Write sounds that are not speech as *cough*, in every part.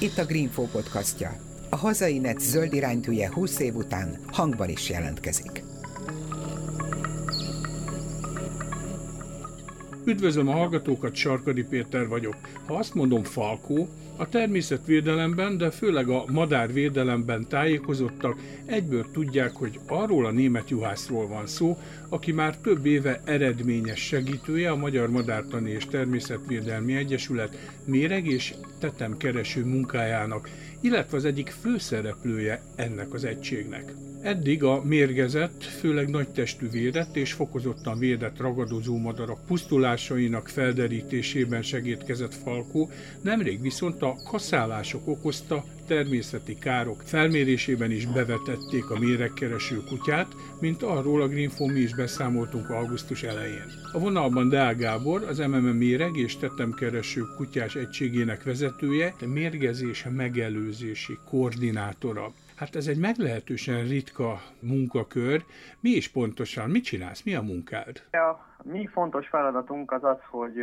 Itt a Greenfo podcastja. A hazai net zöld iránytűje 20 év után hangban is jelentkezik. Üdvözlöm a hallgatókat, Sarkadi Péter vagyok. Ha azt mondom Falkó, a természetvédelemben, de főleg a madárvédelemben tájékozottak egyből tudják, hogy arról a német juhászról van szó, aki már több éve eredményes segítője a Magyar Madártani és Természetvédelmi Egyesület méreg és tetemkereső munkájának, illetve az egyik főszereplője ennek az egységnek. Eddig a mérgezett, főleg nagy testű védett és fokozottan védett ragadozó madarak pusztulásainak felderítésében segítkezett Falkó, nemrég viszont a kaszálások okozta természeti károk felmérésében is bevetették a méregkereső kutyát, mint arról a Greenfo mi is beszámoltunk augusztus elején. A vonalban Deál Gábor, az MMM méreg és tetemkereső kutyás egységének vezetője, mérgezés megelőzési koordinátora. Hát ez egy meglehetősen ritka munkakör. Mi is pontosan, mit csinálsz, mi a munkád? A mi fontos feladatunk az az, hogy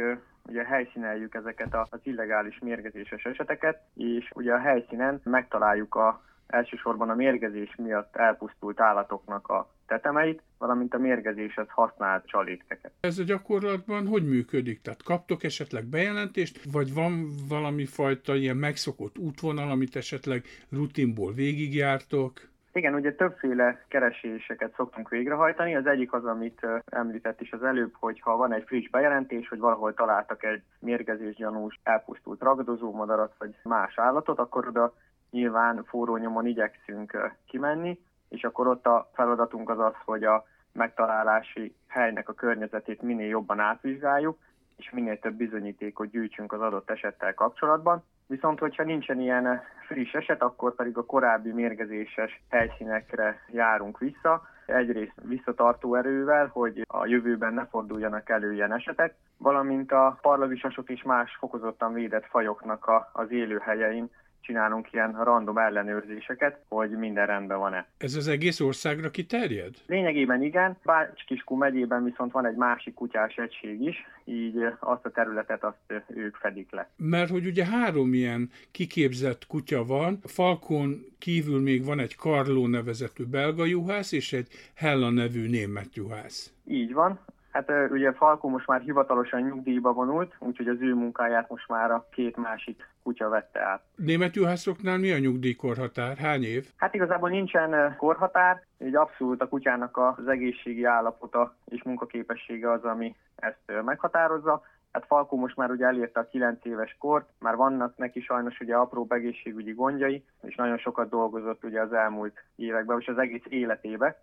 ugye helyszíneljük ezeket az illegális mérgezéses eseteket, és ugye a helyszínen megtaláljuk a elsősorban a mérgezés miatt elpusztult állatoknak a tetemeit, valamint a mérgezéshez használt csalékeket. Ez a gyakorlatban hogy működik? Tehát kaptok esetleg bejelentést, vagy van valami fajta ilyen megszokott útvonal, amit esetleg rutinból végigjártok? Igen, ugye többféle kereséseket szoktunk végrehajtani. Az egyik az, amit említett is az előbb, hogy ha van egy friss bejelentés, hogy valahol találtak egy mérgezésgyanús, elpusztult ragadozó madarat, vagy más állatot, akkor oda nyilván forró nyomon igyekszünk kimenni, és akkor ott a feladatunk az az, hogy a megtalálási helynek a környezetét minél jobban átvizsgáljuk, és minél több bizonyítékot gyűjtsünk az adott esettel kapcsolatban. Viszont, hogyha nincsen ilyen friss eset, akkor pedig a korábbi mérgezéses helyszínekre járunk vissza, egyrészt visszatartó erővel, hogy a jövőben ne forduljanak elő ilyen esetek, valamint a parlavisasok és más fokozottan védett fajoknak a, az élőhelyein csinálunk ilyen random ellenőrzéseket, hogy minden rendben van-e. Ez az egész országra kiterjed? Lényegében igen, Bács-Kiskú megyében viszont van egy másik kutyás egység is, így azt a területet azt ők fedik le. Mert hogy ugye három ilyen kiképzett kutya van, Falkon kívül még van egy Karló nevezetű belga juhász, és egy Hella nevű német juhász. Így van, Hát ugye Falkó most már hivatalosan nyugdíjba vonult, úgyhogy az ő munkáját most már a két másik kutya vette át. Német juhászoknál mi a nyugdíjkorhatár? Hány év? Hát igazából nincsen korhatár, így abszolút a kutyának az egészségi állapota és munkaképessége az, ami ezt meghatározza. Hát Falkó most már ugye elérte a 9 éves kort, már vannak neki sajnos ugye apró egészségügyi gondjai, és nagyon sokat dolgozott ugye az elmúlt években, és az egész életébe,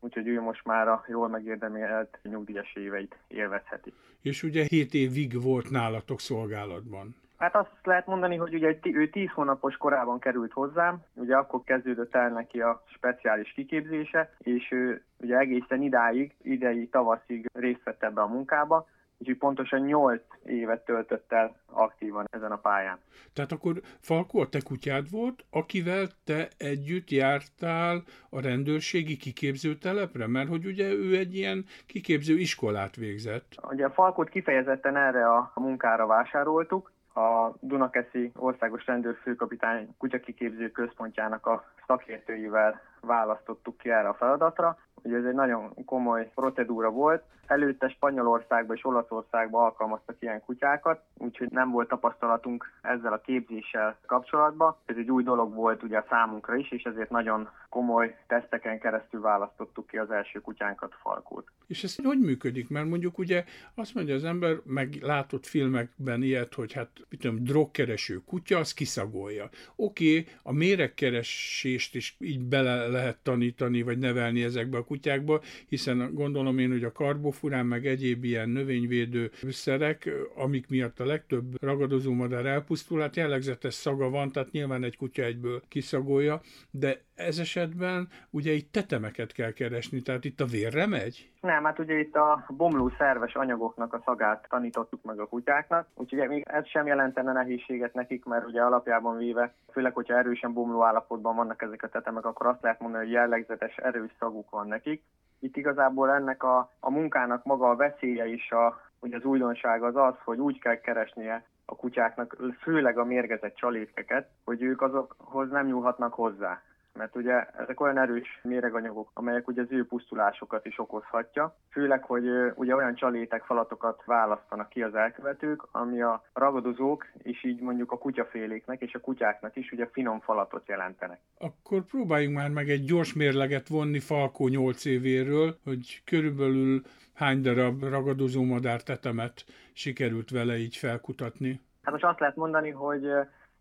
úgyhogy ő most már a jól megérdemelt nyugdíjas éveit élvezheti. És ugye 7 évig volt nálatok szolgálatban. Hát azt lehet mondani, hogy ugye ő 10 hónapos korában került hozzám, ugye akkor kezdődött el neki a speciális kiképzése, és ő ugye egészen idáig, idei tavaszig részt vett ebbe a munkába, úgyhogy pontosan 8 évet töltött el aktívan ezen a pályán. Tehát akkor Falko a te kutyád volt, akivel te együtt jártál a rendőrségi kiképző telepre? Mert hogy ugye ő egy ilyen kiképző iskolát végzett. Ugye a Falkot kifejezetten erre a munkára vásároltuk, a Dunakeszi Országos Rendőrfőkapitány kutyakiképző központjának a szakértőivel választottuk ki erre a feladatra. Ugye ez egy nagyon komoly procedúra volt. Előtte Spanyolországban és Olaszországban alkalmaztak ilyen kutyákat, úgyhogy nem volt tapasztalatunk ezzel a képzéssel kapcsolatban. Ez egy új dolog volt ugye a számunkra is, és ezért nagyon komoly teszteken keresztül választottuk ki az első kutyánkat, Falkót. És ez hogy működik? Mert mondjuk ugye azt mondja az ember, meg látott filmekben ilyet, hogy hát mit tudom, drogkereső kutya, az kiszagolja. Oké, okay, a méregkeresést is így bele lehet tanítani, vagy nevelni ezekbe a kutyákba, hiszen gondolom én, hogy a karbofurán, meg egyéb ilyen növényvédő szerek, amik miatt a legtöbb ragadozó madár elpusztul, hát jellegzetes szaga van, tehát nyilván egy kutya egyből kiszagolja, de ez esetben ugye itt tetemeket kell keresni, tehát itt a vérre megy? Nem, hát ugye itt a bomló szerves anyagoknak a szagát tanítottuk meg a kutyáknak, úgyhogy még ez sem jelentene nehézséget nekik, mert ugye alapjában véve, főleg, hogyha erősen bomló állapotban vannak ezek a tetemek, akkor azt lehet mondani, hogy jellegzetes erős szaguk van nekik. Itt igazából ennek a, a munkának maga a veszélye is a Ugye az újdonság az az, hogy úgy kell keresnie a kutyáknak, főleg a mérgezett csalétkeket, hogy ők azokhoz nem nyúlhatnak hozzá mert ugye ezek olyan erős méreganyagok, amelyek ugye az ő pusztulásokat is okozhatja, főleg, hogy ugye olyan csalétek, falatokat választanak ki az elkövetők, ami a ragadozók, és így mondjuk a kutyaféléknek és a kutyáknak is ugye finom falatot jelentenek. Akkor próbáljunk már meg egy gyors mérleget vonni Falkó 8 évéről, hogy körülbelül hány darab ragadozó madár tetemet sikerült vele így felkutatni? Hát most azt lehet mondani, hogy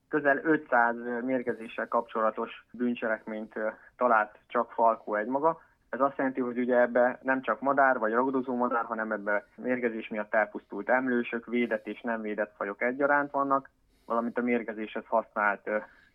közel 500 mérgezéssel kapcsolatos bűncselekményt talált csak Falkó egymaga. Ez azt jelenti, hogy ugye ebbe nem csak madár vagy ragadozó madár, hanem ebbe mérgezés miatt elpusztult emlősök, védett és nem védett fajok egyaránt vannak, valamint a mérgezéshez használt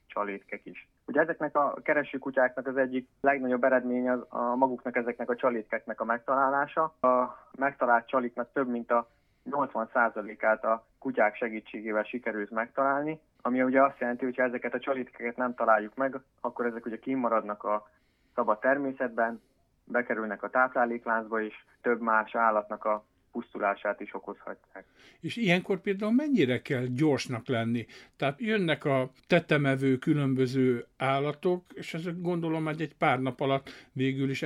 csalétkek is. Ugye ezeknek a keresőkutyáknak az egyik legnagyobb eredmény az a maguknak ezeknek a csalétkeknek a megtalálása. A megtalált csaliknak több mint a 80%-át a kutyák segítségével sikerült megtalálni, ami ugye azt jelenti, hogy ha ezeket a csalitkeket nem találjuk meg, akkor ezek ugye kimaradnak a szabad természetben, bekerülnek a táplálékláncba, és több más állatnak a pusztulását is okozhatják. És ilyenkor például mennyire kell gyorsnak lenni? Tehát jönnek a tetemevő különböző állatok, és ezek gondolom, hogy egy pár nap alatt végül is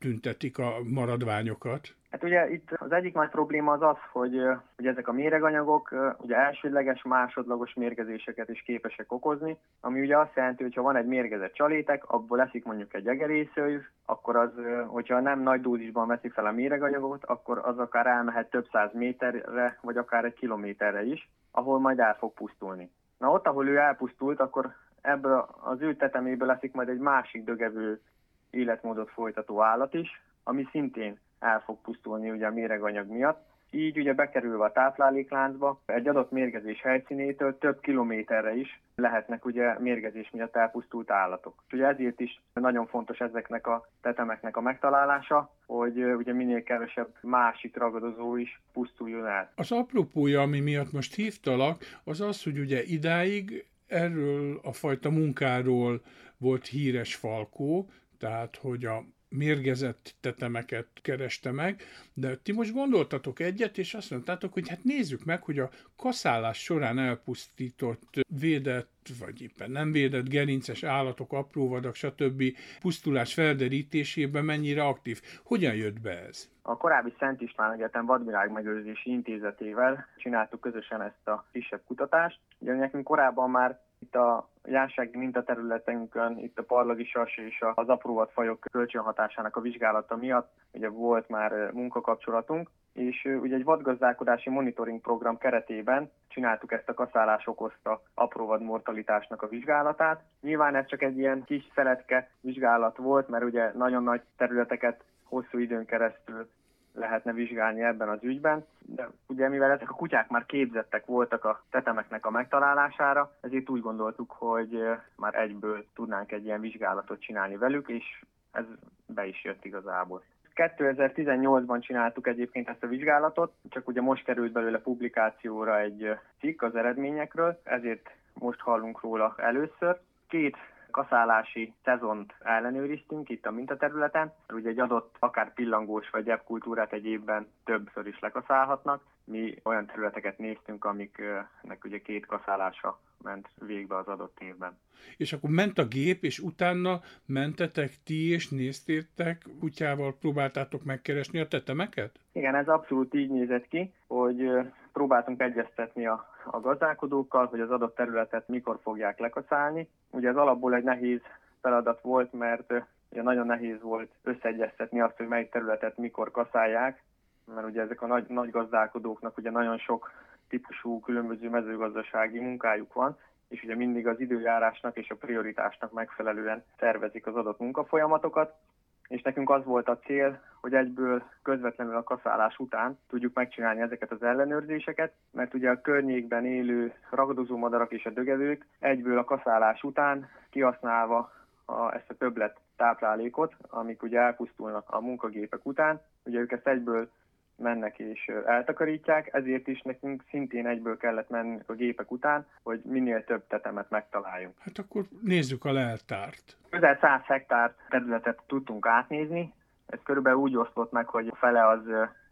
eltüntetik a maradványokat. Hát ugye itt az egyik nagy probléma az az, hogy, hogy ezek a méreganyagok ugye elsődleges, másodlagos mérgezéseket is képesek okozni, ami ugye azt jelenti, hogy ha van egy mérgezett csalétek, abból leszik mondjuk egy egerészőjű, akkor az, hogyha nem nagy dózisban veszi fel a méreganyagot, akkor az akár elmehet több száz méterre, vagy akár egy kilométerre is, ahol majd el fog pusztulni. Na ott, ahol ő elpusztult, akkor ebből az ő teteméből leszik majd egy másik dögevő életmódot folytató állat is, ami szintén el fog pusztulni ugye a méreganyag miatt. Így ugye bekerülve a táplálékláncba egy adott mérgezés helyszínétől több kilométerre is lehetnek ugye mérgezés miatt elpusztult állatok. Ugye ezért is nagyon fontos ezeknek a tetemeknek a megtalálása, hogy ugye minél kevesebb másik ragadozó is pusztuljon el. Az apropója, ami miatt most hívtalak, az az, hogy ugye idáig erről a fajta munkáról volt híres Falkó, tehát hogy a mérgezett tetemeket kereste meg, de ti most gondoltatok egyet, és azt mondtátok, hogy hát nézzük meg, hogy a kaszálás során elpusztított, védett, vagy éppen nem védett gerinces állatok, apróvadak, stb. pusztulás felderítésében mennyire aktív. Hogyan jött be ez? A korábbi Szent István Egyetem Vadvilág Megőrzési Intézetével csináltuk közösen ezt a kisebb kutatást. Ugye nekünk korábban már itt a jársági mintaterületünkön, itt a parlagisas és az apróvat fajok kölcsönhatásának a vizsgálata miatt ugye volt már munkakapcsolatunk, és ugye egy vadgazdálkodási monitoring program keretében csináltuk ezt a kaszálás okozta apróvad mortalitásnak a vizsgálatát. Nyilván ez csak egy ilyen kis szeletke vizsgálat volt, mert ugye nagyon nagy területeket hosszú időn keresztül lehetne vizsgálni ebben az ügyben, de ugye mivel ezek a kutyák már képzettek voltak a tetemeknek a megtalálására, ezért úgy gondoltuk, hogy már egyből tudnánk egy ilyen vizsgálatot csinálni velük, és ez be is jött igazából. 2018-ban csináltuk egyébként ezt a vizsgálatot, csak ugye most került belőle publikációra egy cikk az eredményekről, ezért most hallunk róla először. Két kaszálási szezont ellenőriztünk itt a mintaterületen. Ugye egy adott akár pillangós vagy kultúrát egy évben többször is lekaszálhatnak. Mi olyan területeket néztünk, amiknek ugye két kaszálása ment végbe az adott évben. És akkor ment a gép, és utána mentetek ti, és néztétek, kutyával próbáltátok megkeresni a tetemeket? Igen, ez abszolút így nézett ki, hogy próbáltunk egyeztetni a, a gazdálkodókkal, hogy az adott területet mikor fogják lekaszálni. Ugye ez alapból egy nehéz feladat volt, mert ugye nagyon nehéz volt összeegyeztetni azt, hogy melyik területet mikor kaszálják, mert ugye ezek a nagy, nagy gazdálkodóknak ugye nagyon sok típusú különböző mezőgazdasági munkájuk van, és ugye mindig az időjárásnak és a prioritásnak megfelelően tervezik az adott munkafolyamatokat, és nekünk az volt a cél, hogy egyből közvetlenül a kaszálás után tudjuk megcsinálni ezeket az ellenőrzéseket, mert ugye a környékben élő ragadozó madarak és a dögevők egyből a kaszálás után kihasználva a, ezt a többlet táplálékot, amik ugye elpusztulnak a munkagépek után, ugye ők ezt egyből mennek és eltakarítják, ezért is nekünk szintén egyből kellett menni a gépek után, hogy minél több tetemet megtaláljunk. Hát akkor nézzük a leltárt. Közel 100 hektár területet tudtunk átnézni, ez körülbelül úgy osztott meg, hogy a fele az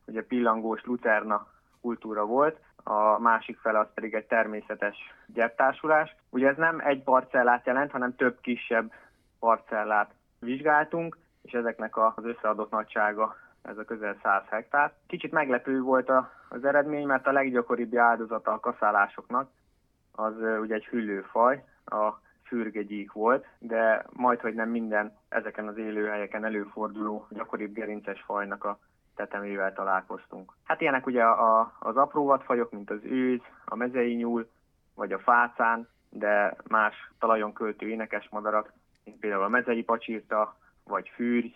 ugye pillangós lucerna kultúra volt, a másik fele az pedig egy természetes gyeptársulás. Ugye ez nem egy parcellát jelent, hanem több kisebb parcellát vizsgáltunk, és ezeknek az összeadott nagysága ez a közel 100 hektár. Kicsit meglepő volt az eredmény, mert a leggyakoribb áldozata a kaszálásoknak az ugye egy hüllőfaj, a fürgegyík volt, de majd, hogy nem minden ezeken az élőhelyeken előforduló gyakoribb gerinces fajnak a tetemével találkoztunk. Hát ilyenek ugye a, az apró vadfajok, mint az őz, a mezei nyúl, vagy a fácán, de más talajon költő énekes madarak, mint például a mezei pacsírta, vagy fűrj,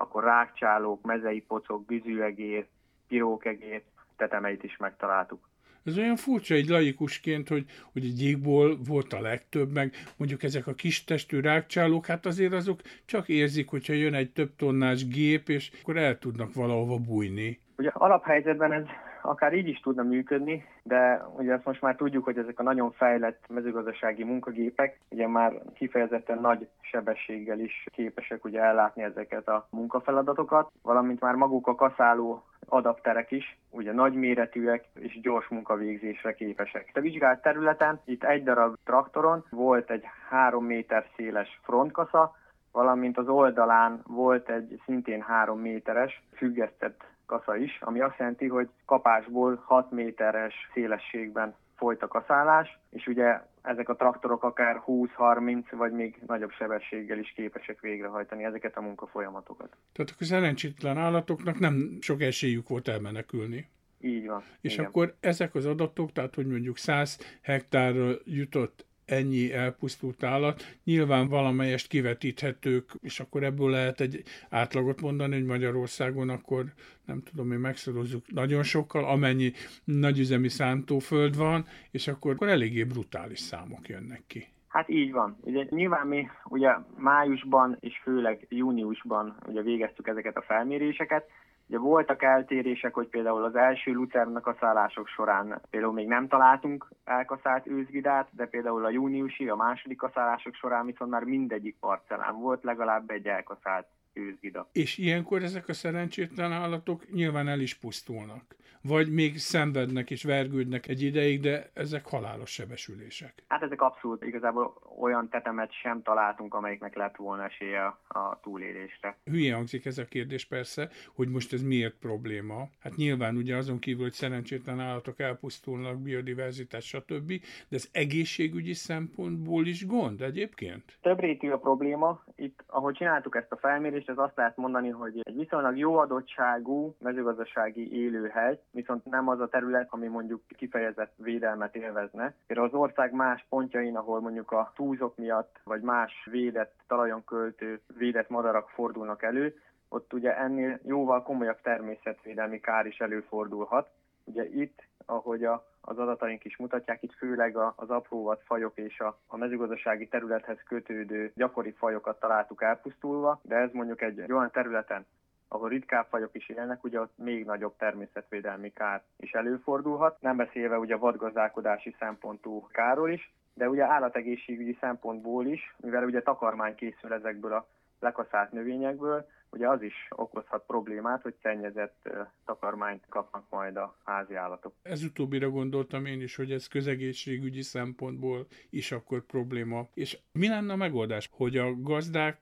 akkor rákcsálók, mezei pocok, bizűegér, pirókegér, tetemeit is megtaláltuk. Ez olyan furcsa egy laikusként, hogy, hogy egy gyíkból volt a legtöbb, meg mondjuk ezek a kis testű rákcsálók, hát azért azok csak érzik, hogyha jön egy több tonnás gép, és akkor el tudnak valahova bújni. Ugye alaphelyzetben ez akár így is tudna működni, de ugye ezt most már tudjuk, hogy ezek a nagyon fejlett mezőgazdasági munkagépek ugye már kifejezetten nagy sebességgel is képesek ugye ellátni ezeket a munkafeladatokat, valamint már maguk a kaszáló adapterek is, ugye nagyméretűek és gyors munkavégzésre képesek. A vizsgált területen itt egy darab traktoron volt egy három méter széles frontkasza, valamint az oldalán volt egy szintén három méteres függesztett kasza is, ami azt jelenti, hogy kapásból 6 méteres szélességben folyt a kaszálás, és ugye ezek a traktorok akár 20-30 vagy még nagyobb sebességgel is képesek végrehajtani ezeket a munkafolyamatokat. Tehát a szerencsétlen állatoknak nem sok esélyük volt elmenekülni. Így van. És igen. akkor ezek az adatok, tehát hogy mondjuk 100 hektárra jutott ennyi elpusztult állat, nyilván valamelyest kivetíthetők, és akkor ebből lehet egy átlagot mondani, hogy Magyarországon akkor nem tudom, mi megszorozzuk nagyon sokkal, amennyi nagyüzemi szántóföld van, és akkor, akkor eléggé brutális számok jönnek ki. Hát így van. Ugye nyilván mi ugye májusban és főleg júniusban ugye végeztük ezeket a felméréseket, Ugye voltak eltérések, hogy például az első lucernak a szállások során például még nem találtunk elkaszált őzgidát, de például a júniusi, a második kaszállások során viszont már mindegyik parcellán volt legalább egy elkaszált őzgida. És ilyenkor ezek a szerencsétlen állatok nyilván el is pusztulnak. Vagy még szenvednek és vergődnek egy ideig, de ezek halálos sebesülések. Hát ezek abszolút igazából olyan tetemet sem találtunk, amelyiknek lett volna esélye a túlélésre. Hülye hangzik ez a kérdés persze, hogy most ez miért probléma. Hát nyilván ugye azon kívül, hogy szerencsétlen állatok elpusztulnak, biodiverzitás, stb., de ez egészségügyi szempontból is gond egyébként? Több rétű a probléma. Itt, ahogy csináltuk ezt a felmérést, ez azt lehet mondani, hogy egy viszonylag jó adottságú mezőgazdasági élőhely, viszont nem az a terület, ami mondjuk kifejezett védelmet élvezne. Például az ország más pontjain, ahol mondjuk a túlzok miatt, vagy más védett talajon költő védett madarak fordulnak elő, ott ugye ennél jóval komolyabb természetvédelmi kár is előfordulhat. Ugye itt, ahogy a, az adataink is mutatják, itt főleg a, az apróvat fajok és a, a mezőgazdasági területhez kötődő gyakori fajokat találtuk elpusztulva, de ez mondjuk egy olyan területen, ahol ritkább fajok is élnek, ugye ott még nagyobb természetvédelmi kár is előfordulhat, nem beszélve ugye vadgazdálkodási szempontú káról is, de ugye állategészségügyi szempontból is, mivel ugye takarmány készül ezekből a lekaszált növényekből, ugye az is okozhat problémát, hogy szennyezett takarmányt kapnak majd a házi állatok. Ez utóbbira gondoltam én is, hogy ez közegészségügyi szempontból is akkor probléma. És mi lenne a megoldás, hogy a gazdák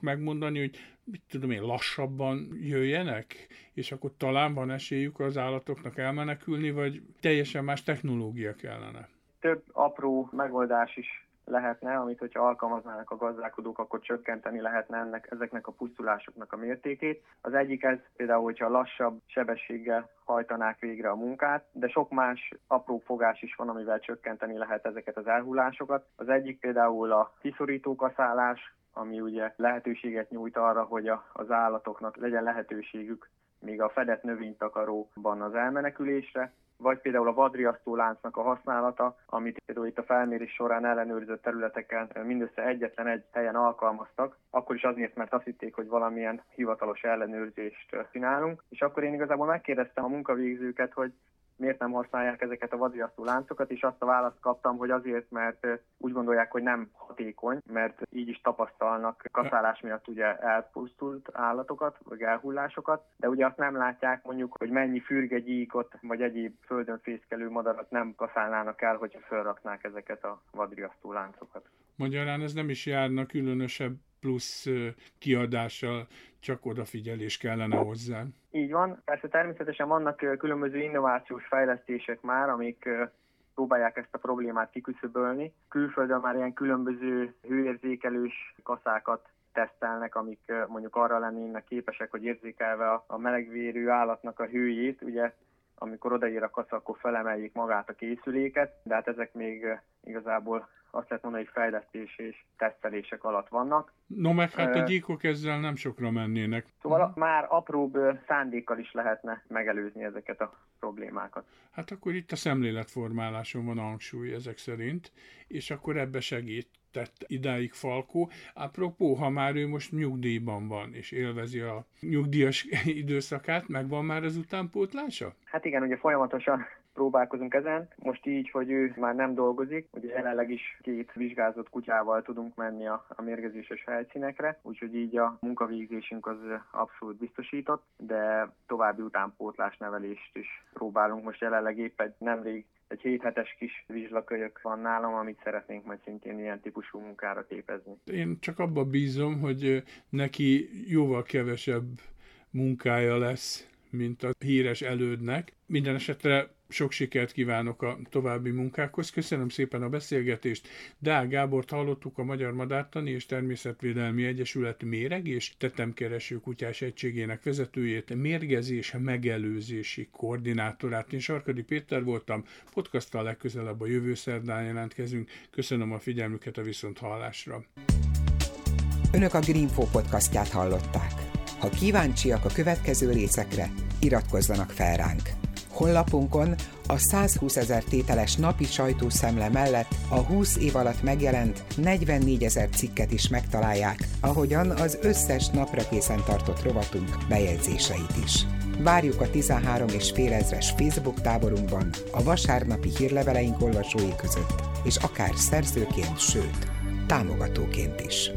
megmondani, hogy mit tudom én, lassabban jöjjenek, és akkor talán van esélyük az állatoknak elmenekülni, vagy teljesen más technológia kellene? Több apró megoldás is lehetne, amit hogyha alkalmaznának a gazdálkodók, akkor csökkenteni lehetne ennek, ezeknek a pusztulásoknak a mértékét. Az egyik ez például, hogyha lassabb sebességgel hajtanák végre a munkát, de sok más apró fogás is van, amivel csökkenteni lehet ezeket az elhullásokat. Az egyik például a kiszorító kaszálás, ami ugye lehetőséget nyújt arra, hogy a, az állatoknak legyen lehetőségük még a fedett növénytakaróban az elmenekülésre, vagy például a vadriasztó láncnak a használata, amit például itt a felmérés során ellenőrzött területeken mindössze egyetlen egy helyen alkalmaztak, akkor is azért, mert azt hitték, hogy valamilyen hivatalos ellenőrzést csinálunk. És akkor én igazából megkérdeztem a munkavégzőket, hogy miért nem használják ezeket a vadriasztó láncokat, és azt a választ kaptam, hogy azért, mert úgy gondolják, hogy nem hatékony, mert így is tapasztalnak kaszálás miatt ugye elpusztult állatokat, vagy elhullásokat, de ugye azt nem látják mondjuk, hogy mennyi fürgegyíkot, vagy egyéb földön fészkelő madarat nem kaszálnának el, hogyha felraknák ezeket a vadriasztó láncokat. Magyarán ez nem is járna különösebb plusz kiadással, csak odafigyelés kellene hozzá. Így van. Persze természetesen vannak különböző innovációs fejlesztések már, amik próbálják ezt a problémát kiküszöbölni. Külföldön már ilyen különböző hőérzékelős kaszákat tesztelnek, amik mondjuk arra lennének képesek, hogy érzékelve a melegvérű állatnak a hőjét, ugye amikor odaér a kasza, akkor felemeljék magát a készüléket, de hát ezek még igazából azt lehet mondani, hogy fejlesztés és tesztelések alatt vannak. No meg hát a gyíkok ezzel nem sokra mennének. Szóval uh-huh. már apróbb szándékkal is lehetne megelőzni ezeket a problémákat. Hát akkor itt a szemléletformáláson van a hangsúly ezek szerint, és akkor ebbe segít tett idáig Falkó. Apropó, ha már ő most nyugdíjban van, és élvezi a nyugdíjas *laughs* időszakát, megvan már az utánpótlása? Hát igen, ugye folyamatosan próbálkozunk ezen. Most így, hogy ő már nem dolgozik, ugye jelenleg is két vizsgázott kutyával tudunk menni a, a mérgezéses helyszínekre, úgyhogy így a munkavégzésünk az abszolút biztosított, de további utánpótlás nevelést is próbálunk. Most jelenleg épp egy nemrég egy 7 hetes kis vizslakölyök van nálam, amit szeretnénk majd szintén ilyen típusú munkára képezni. Én csak abba bízom, hogy neki jóval kevesebb munkája lesz, mint a híres elődnek. Minden esetre sok sikert kívánok a további munkákhoz. Köszönöm szépen a beszélgetést. Deák Gábort hallottuk a Magyar Madártani és Természetvédelmi Egyesület méreg és tetemkereső kutyás egységének vezetőjét, mérgezés megelőzési koordinátorát. Én Sarkadi Péter voltam, podcasttal legközelebb a jövő szerdán jelentkezünk. Köszönöm a figyelmüket a viszont hallásra. Önök a Greenfo podcastját hallották. Ha kíváncsiak a következő részekre, iratkozzanak fel ránk. Honlapunkon a 120 ezer tételes napi sajtószemle mellett a 20 év alatt megjelent 44 ezer cikket is megtalálják, ahogyan az összes napra készen tartott rovatunk bejegyzéseit is. Várjuk a 13 és fél ezres Facebook táborunkban, a vasárnapi hírleveleink olvasói között, és akár szerzőként, sőt, támogatóként is.